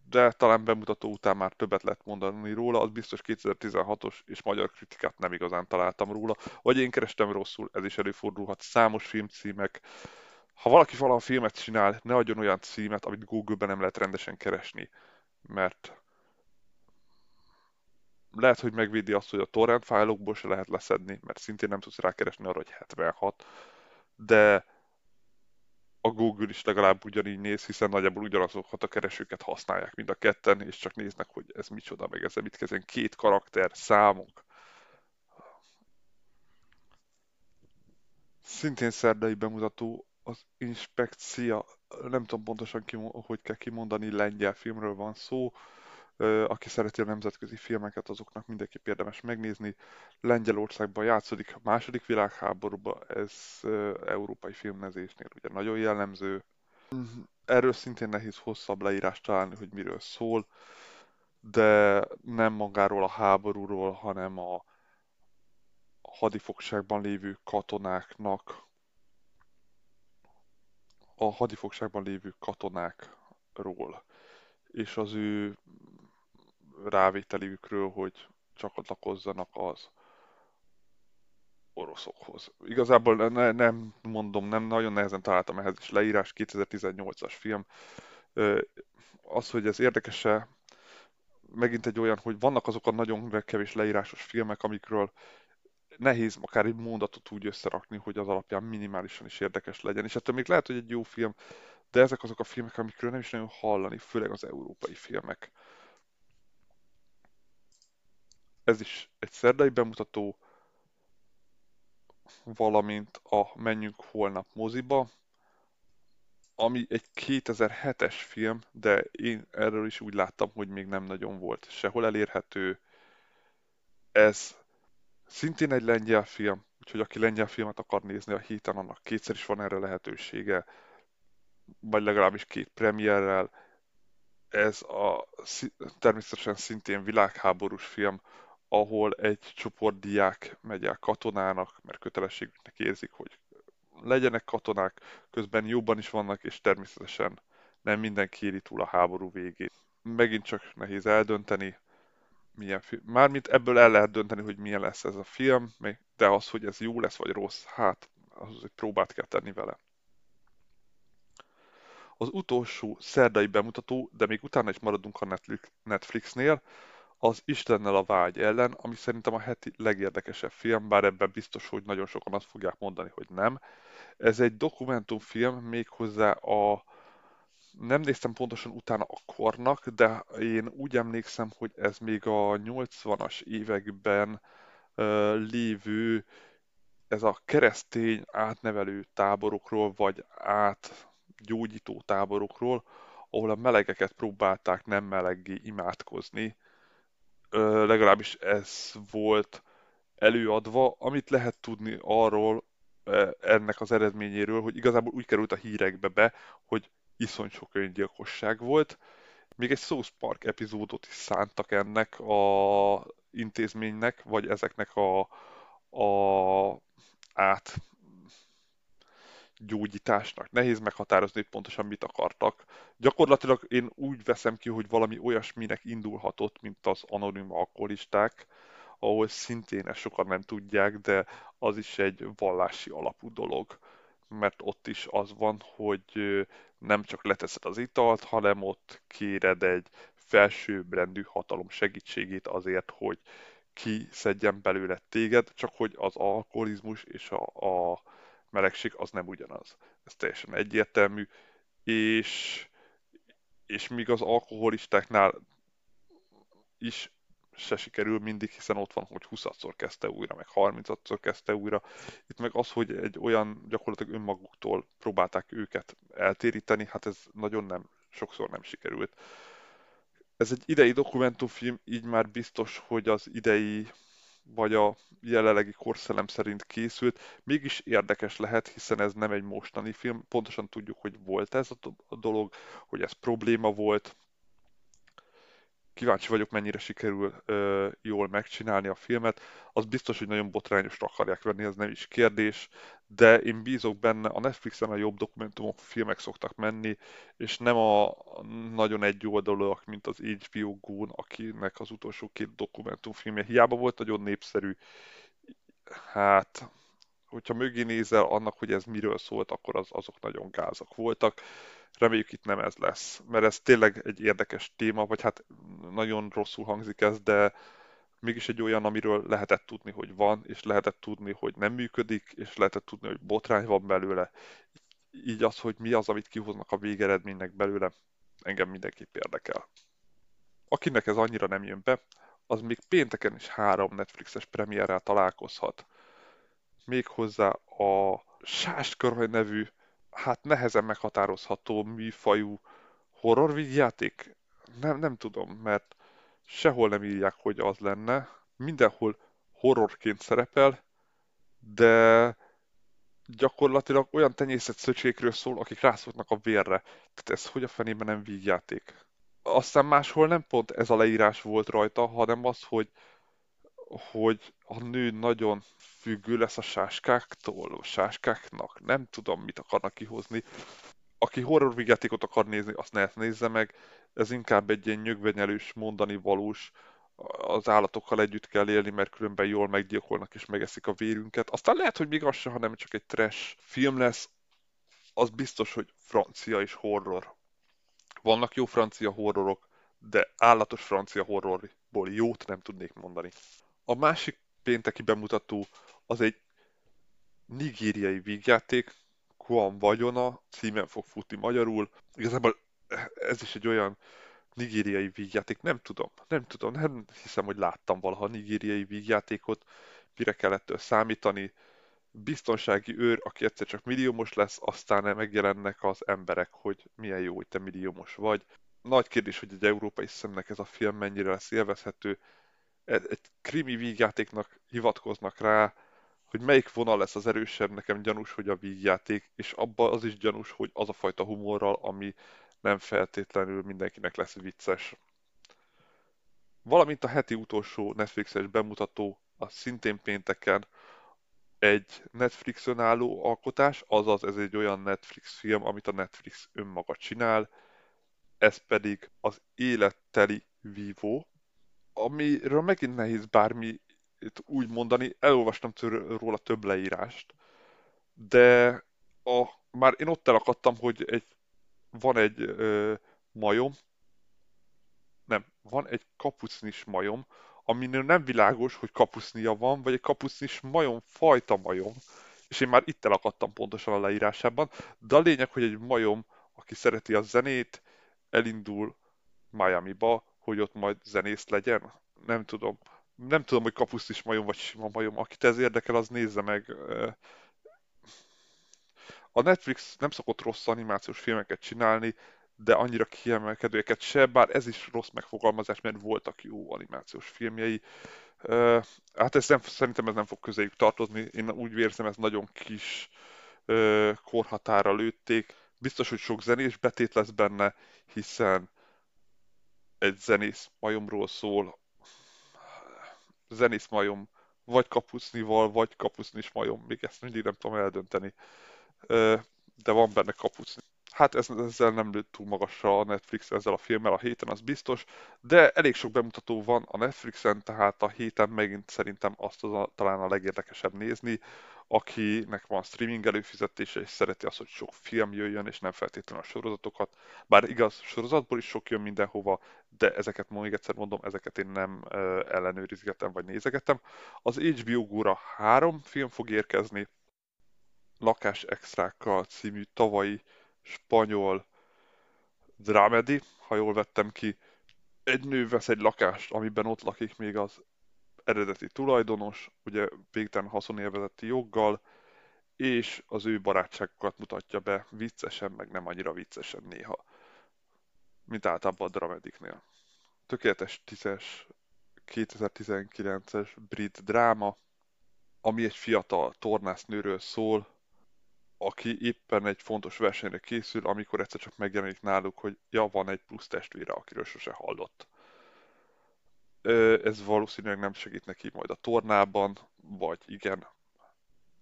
de talán bemutató után már többet lett mondani róla, az biztos 2016-os és magyar kritikát nem igazán találtam róla, vagy én kerestem rosszul, ez is előfordulhat, számos filmcímek. Ha valaki valaha filmet csinál, ne adjon olyan címet, amit Google-ben nem lehet rendesen keresni, mert lehet, hogy megvédi azt, hogy a torrent fájlokból se lehet leszedni, mert szintén nem tudsz rákeresni arra, hogy 76, de a Google is legalább ugyanígy néz, hiszen nagyjából ugyanazokat a keresőket használják mind a ketten, és csak néznek, hogy ez micsoda, meg ez mit kezden. Két karakter, számok. Szintén szerdai bemutató az Inspekcia, nem tudom pontosan, ki, hogy kell kimondani, lengyel filmről van szó. Aki szereti a nemzetközi filmeket, azoknak mindenképp érdemes megnézni. Lengyelországban játszódik a második világháborúban, ez európai filmnezésnél ugye nagyon jellemző. Erről szintén nehéz hosszabb leírást találni, hogy miről szól, de nem magáról a háborúról, hanem a hadifogságban lévő katonáknak a hadifogságban lévő katonákról és az ő rávételükről, hogy csatlakozzanak az oroszokhoz. Igazából ne, nem mondom, nem nagyon nehezen találtam ehhez is leírás, 2018-as film. Az, hogy ez érdekese, megint egy olyan, hogy vannak azok a nagyon kevés leírásos filmek, amikről nehéz akár egy mondatot úgy összerakni, hogy az alapján minimálisan is érdekes legyen. És ettől még lehet, hogy egy jó film, de ezek azok a filmek, amikről nem is nagyon hallani, főleg az európai filmek. Ez is egy szerdai bemutató, valamint a Menjünk holnap moziba, ami egy 2007-es film, de én erről is úgy láttam, hogy még nem nagyon volt sehol elérhető. Ez szintén egy lengyel film, úgyhogy aki lengyel filmet akar nézni a héten, annak kétszer is van erre lehetősége, vagy legalábbis két premierrel. Ez a természetesen szintén világháborús film, ahol egy csoport diák megy el katonának, mert kötelességüknek érzik, hogy legyenek katonák, közben jobban is vannak, és természetesen nem mindenki éri túl a háború végét. Megint csak nehéz eldönteni, milyen film. Mármint ebből el lehet dönteni, hogy milyen lesz ez a film, de az, hogy ez jó lesz vagy rossz, hát az egy próbát kell tenni vele. Az utolsó szerdai bemutató, de még utána is maradunk a Netflixnél, az Istennel a vágy ellen, ami szerintem a heti legérdekesebb film, bár ebben biztos, hogy nagyon sokan azt fogják mondani, hogy nem. Ez egy dokumentumfilm, méghozzá a nem néztem pontosan utána a kornak, de én úgy emlékszem, hogy ez még a 80-as években uh, lévő ez a keresztény átnevelő táborokról, vagy átgyógyító táborokról, ahol a melegeket próbálták nem meleggé imádkozni. Legalábbis ez volt előadva, amit lehet tudni arról, ennek az eredményéről, hogy igazából úgy került a hírekbe be, hogy iszony sok öngyilkosság volt. Még egy South Park epizódot is szántak ennek a intézménynek, vagy ezeknek a, a át gyógyításnak. Nehéz meghatározni, hogy pontosan mit akartak. Gyakorlatilag én úgy veszem ki, hogy valami olyasminek indulhatott, mint az anonim alkoholisták, ahol szintén ezt sokan nem tudják, de az is egy vallási alapú dolog, mert ott is az van, hogy nem csak leteszed az italt, hanem ott kéred egy felsőbbrendű hatalom segítségét azért, hogy kiszedjen belőle téged, csak hogy az alkoholizmus és a, a melegség az nem ugyanaz. Ez teljesen egyértelmű, és, és míg az alkoholistáknál is se sikerül mindig, hiszen ott van, hogy 20-szor kezdte újra, meg 30-szor kezdte újra. Itt meg az, hogy egy olyan gyakorlatilag önmaguktól próbálták őket eltéríteni, hát ez nagyon nem, sokszor nem sikerült. Ez egy idei dokumentumfilm, így már biztos, hogy az idei vagy a jelenlegi korszellem szerint készült, mégis érdekes lehet, hiszen ez nem egy mostani film, pontosan tudjuk, hogy volt ez a dolog, hogy ez probléma volt, kíváncsi vagyok, mennyire sikerül ö, jól megcsinálni a filmet. Az biztos, hogy nagyon botrányosra akarják venni, ez nem is kérdés, de én bízok benne, a Netflixen a jobb dokumentumok, filmek szoktak menni, és nem a nagyon egyoldalúak, mint az HBO Goon, akinek az utolsó két dokumentumfilmje hiába volt nagyon népszerű. Hát, hogyha mögé nézel annak, hogy ez miről szólt, akkor az, azok nagyon gázak voltak Reméljük itt nem ez lesz, mert ez tényleg egy érdekes téma, vagy hát nagyon rosszul hangzik ez, de mégis egy olyan, amiről lehetett tudni, hogy van, és lehetett tudni, hogy nem működik, és lehetett tudni, hogy botrány van belőle. Így az, hogy mi az, amit kihoznak a végeredménynek belőle, engem mindenképp érdekel. Akinek ez annyira nem jön be, az még pénteken is három Netflixes premierrel találkozhat. Méghozzá a Sáskörhely nevű hát nehezen meghatározható műfajú horror vígjáték? Nem, nem tudom, mert sehol nem írják, hogy az lenne. Mindenhol horrorként szerepel, de gyakorlatilag olyan tenyészet szöcsékről szól, akik rászoknak a vérre. Tehát ez hogy a fenében nem vígjáték? Aztán máshol nem pont ez a leírás volt rajta, hanem az, hogy hogy a nő nagyon függő lesz a sáskáktól, a sáskáknak, nem tudom, mit akarnak kihozni. Aki horror vigyátékot akar nézni, azt ne nézze meg, ez inkább egy ilyen nyögvenyelős, mondani valós, az állatokkal együtt kell élni, mert különben jól meggyilkolnak és megeszik a vérünket. Aztán lehet, hogy még az se, hanem csak egy trash film lesz, az biztos, hogy francia és horror. Vannak jó francia horrorok, de állatos francia horrorból jót nem tudnék mondani. A másik pénteki bemutató az egy nigériai vígjáték, Kuan vagyona, címen fog futni magyarul. Igazából ez is egy olyan nigériai vígjáték, nem tudom, nem tudom, nem hiszem, hogy láttam valaha nigériai vígjátékot, mire kellett számítani. biztonsági őr, aki egyszer csak milliómos lesz, aztán megjelennek az emberek, hogy milyen jó, hogy te milliómos vagy. Nagy kérdés, hogy egy európai szemnek ez a film mennyire lesz élvezhető. Egy krimi vígjátéknak hivatkoznak rá, hogy melyik vonal lesz az erősebb, nekem gyanús, hogy a vígjáték, és abban az is gyanús, hogy az a fajta humorral, ami nem feltétlenül mindenkinek lesz vicces. Valamint a heti utolsó Netflixes bemutató, a szintén pénteken egy Netflixön álló alkotás, azaz ez egy olyan Netflix film, amit a Netflix önmaga csinál, ez pedig az életteli vívó, amiről megint nehéz bármi úgy mondani, elolvastam róla több leírást, de a, már én ott elakadtam, hogy egy, van egy ö, majom, nem, van egy kapucnis majom, aminél nem világos, hogy kapusznia van, vagy egy kapusznis majom fajta majom. És én már itt elakadtam pontosan a leírásában, de a lényeg, hogy egy majom, aki szereti a zenét, elindul Miami-ba, hogy ott majd zenész legyen. Nem tudom. Nem tudom, hogy kapusztis majom vagy sima majom. Akit ez érdekel, az nézze meg. A Netflix nem szokott rossz animációs filmeket csinálni, de annyira kiemelkedőeket se, bár ez is rossz megfogalmazás, mert voltak jó animációs filmjei. Hát ez nem, szerintem ez nem fog közéjük tartozni. Én úgy érzem, ez nagyon kis uh, korhatára lőtték. Biztos, hogy sok zenés betét lesz benne, hiszen egy zenész majomról szól. Zenész majom vagy kapucnival, vagy kapucnis majom. Még ezt mindig nem tudom eldönteni. De van benne kapucni. Hát ez, ezzel nem lőtt túl magasra a Netflix ezzel a filmmel a héten, az biztos, de elég sok bemutató van a Netflixen, tehát a héten megint szerintem azt az a, talán a legérdekesebb nézni, akinek van streaming előfizetése, és szereti azt, hogy sok film jöjjön, és nem feltétlenül a sorozatokat. Bár igaz, sorozatból is sok jön mindenhova, de ezeket még egyszer mondom, ezeket én nem ellenőrizgetem vagy nézegetem. Az HBO Go-ra három film fog érkezni, Lakás Extrákkal című tavalyi spanyol drámedi, ha jól vettem ki. Egy nő vesz egy lakást, amiben ott lakik még az eredeti tulajdonos, ugye végtelen haszonélvezeti joggal, és az ő barátságokat mutatja be viccesen, meg nem annyira viccesen néha, mint általában a dramediknél. Tökéletes tízes 2019-es brit dráma, ami egy fiatal tornásznőről szól, aki éppen egy fontos versenyre készül, amikor egyszer csak megjelenik náluk, hogy ja, van egy plusz testvére, akiről sose hallott. Ez valószínűleg nem segít neki majd a tornában, vagy igen,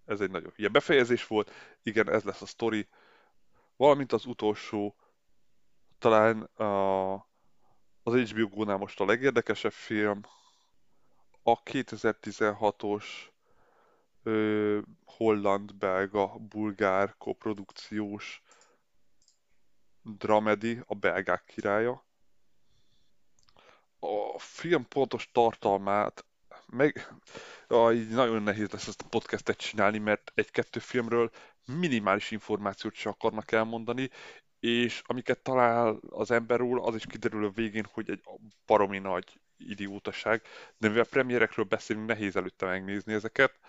ez egy nagyon hülye befejezés volt, igen, ez lesz a sztori. Valamint az utolsó, talán a, az HBO Go-nál most a legérdekesebb film, a 2016-os holland-belga, bulgár koprodukciós dramedi, a belgák királya. A film pontos tartalmát meg ah, így nagyon nehéz lesz ezt a podcastet csinálni, mert egy-kettő filmről minimális információt se akarnak elmondani, és amiket talál az ember róla, az is kiderül a végén, hogy egy baromi nagy idiótaság, de mivel premierekről beszélünk, nehéz előtte megnézni ezeket.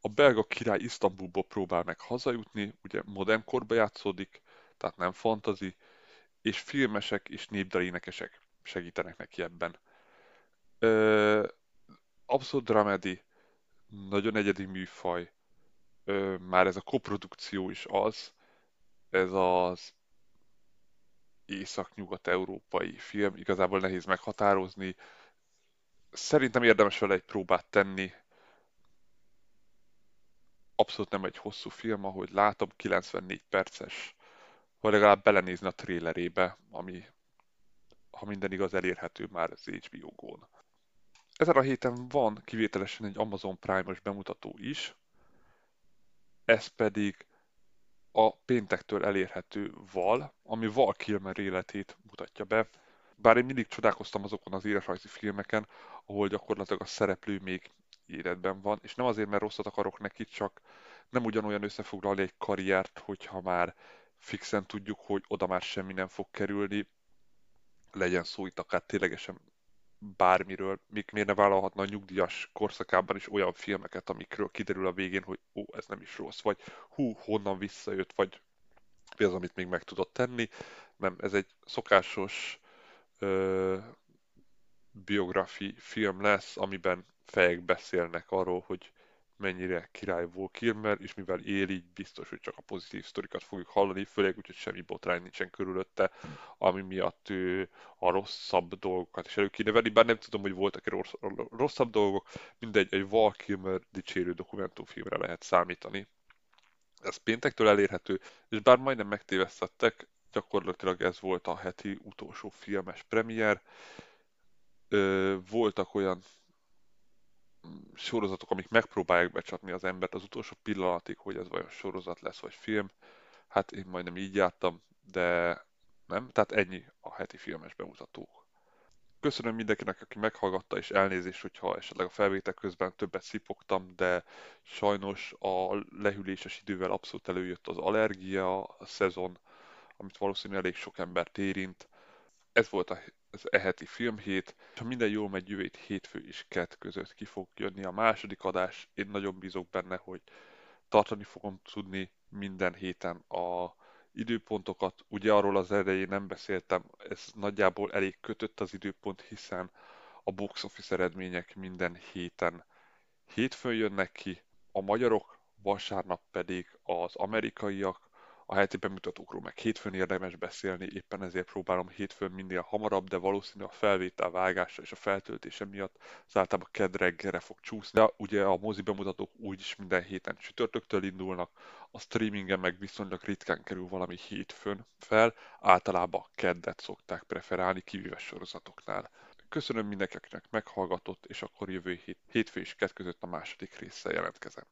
A belga király Isztambulból próbál meg hazajutni, ugye modern korba játszódik, tehát nem fantazi, és filmesek és népdalénekesek segítenek neki ebben. Ö, abszolút dramedi, nagyon egyedi műfaj, ö, már ez a koprodukció is az, ez az észak-nyugat-európai film, igazából nehéz meghatározni. Szerintem érdemes vele egy próbát tenni, abszolút nem egy hosszú film, ahogy látom, 94 perces, vagy legalább belenézni a trélerébe, ami, ha minden igaz, elérhető már az HBO Go-n. Ezen a héten van kivételesen egy Amazon Prime-os bemutató is, ez pedig a péntektől elérhető Val, ami Val Kilmer életét mutatja be. Bár én mindig csodálkoztam azokon az életrajzi filmeken, ahol gyakorlatilag a szereplő még életben van, és nem azért, mert rosszat akarok neki, csak nem ugyanolyan összefoglalni egy karriert, hogyha már fixen tudjuk, hogy oda már semmi nem fog kerülni, legyen szó itt akár ténylegesen bármiről, még miért ne vállalhatna a nyugdíjas korszakában is olyan filmeket, amikről kiderül a végén, hogy ó, ez nem is rossz, vagy hú, honnan visszajött, vagy mi az, amit még meg tudott tenni. Nem, ez egy szokásos ö, biografi film lesz, amiben fejek beszélnek arról, hogy mennyire király volt Kilmer, és mivel él így biztos, hogy csak a pozitív sztorikat fogjuk hallani, főleg úgy, hogy semmi botrány nincsen körülötte, ami miatt ő a rosszabb dolgokat is elő bár nem tudom, hogy voltak-e rossz, rosszabb dolgok, mindegy, egy Val Kilmer dicsérő dokumentumfilmre lehet számítani. Ez péntektől elérhető, és bár majdnem megtévesztettek, gyakorlatilag ez volt a heti utolsó filmes premier. Voltak olyan sorozatok, amik megpróbálják becsapni az embert az utolsó pillanatig, hogy ez vajon sorozat lesz, vagy film. Hát én majdnem így jártam, de nem. Tehát ennyi a heti filmes bemutató. Köszönöm mindenkinek, aki meghallgatta, és elnézést, hogyha esetleg a felvétel közben többet szipogtam, de sajnos a lehűléses idővel abszolút előjött az allergia a szezon, amit valószínűleg elég sok embert érint. Ez volt az eheti filmhét. Ha minden jól megy, jövő hétfő és kett között ki fog jönni a második adás. Én nagyon bízok benne, hogy tartani fogom tudni minden héten a időpontokat. Ugye arról az elején nem beszéltem, ez nagyjából elég kötött az időpont, hiszen a box office eredmények minden héten hétfőn jönnek ki, a magyarok, vasárnap pedig az amerikaiak, a heti bemutatókról meg hétfőn érdemes beszélni, éppen ezért próbálom hétfőn minél hamarabb, de valószínű a felvétel vágása és a feltöltése miatt az általában kedd reggelre fog csúszni. De ugye a mozi bemutatók úgyis minden héten csütörtöktől indulnak, a streamingen meg viszonylag ritkán kerül valami hétfőn fel, általában keddet szokták preferálni, kivéve sorozatoknál. Köszönöm mindenkinek meghallgatott, és akkor jövő hét, hétfő és kett között a második résszel jelentkezem.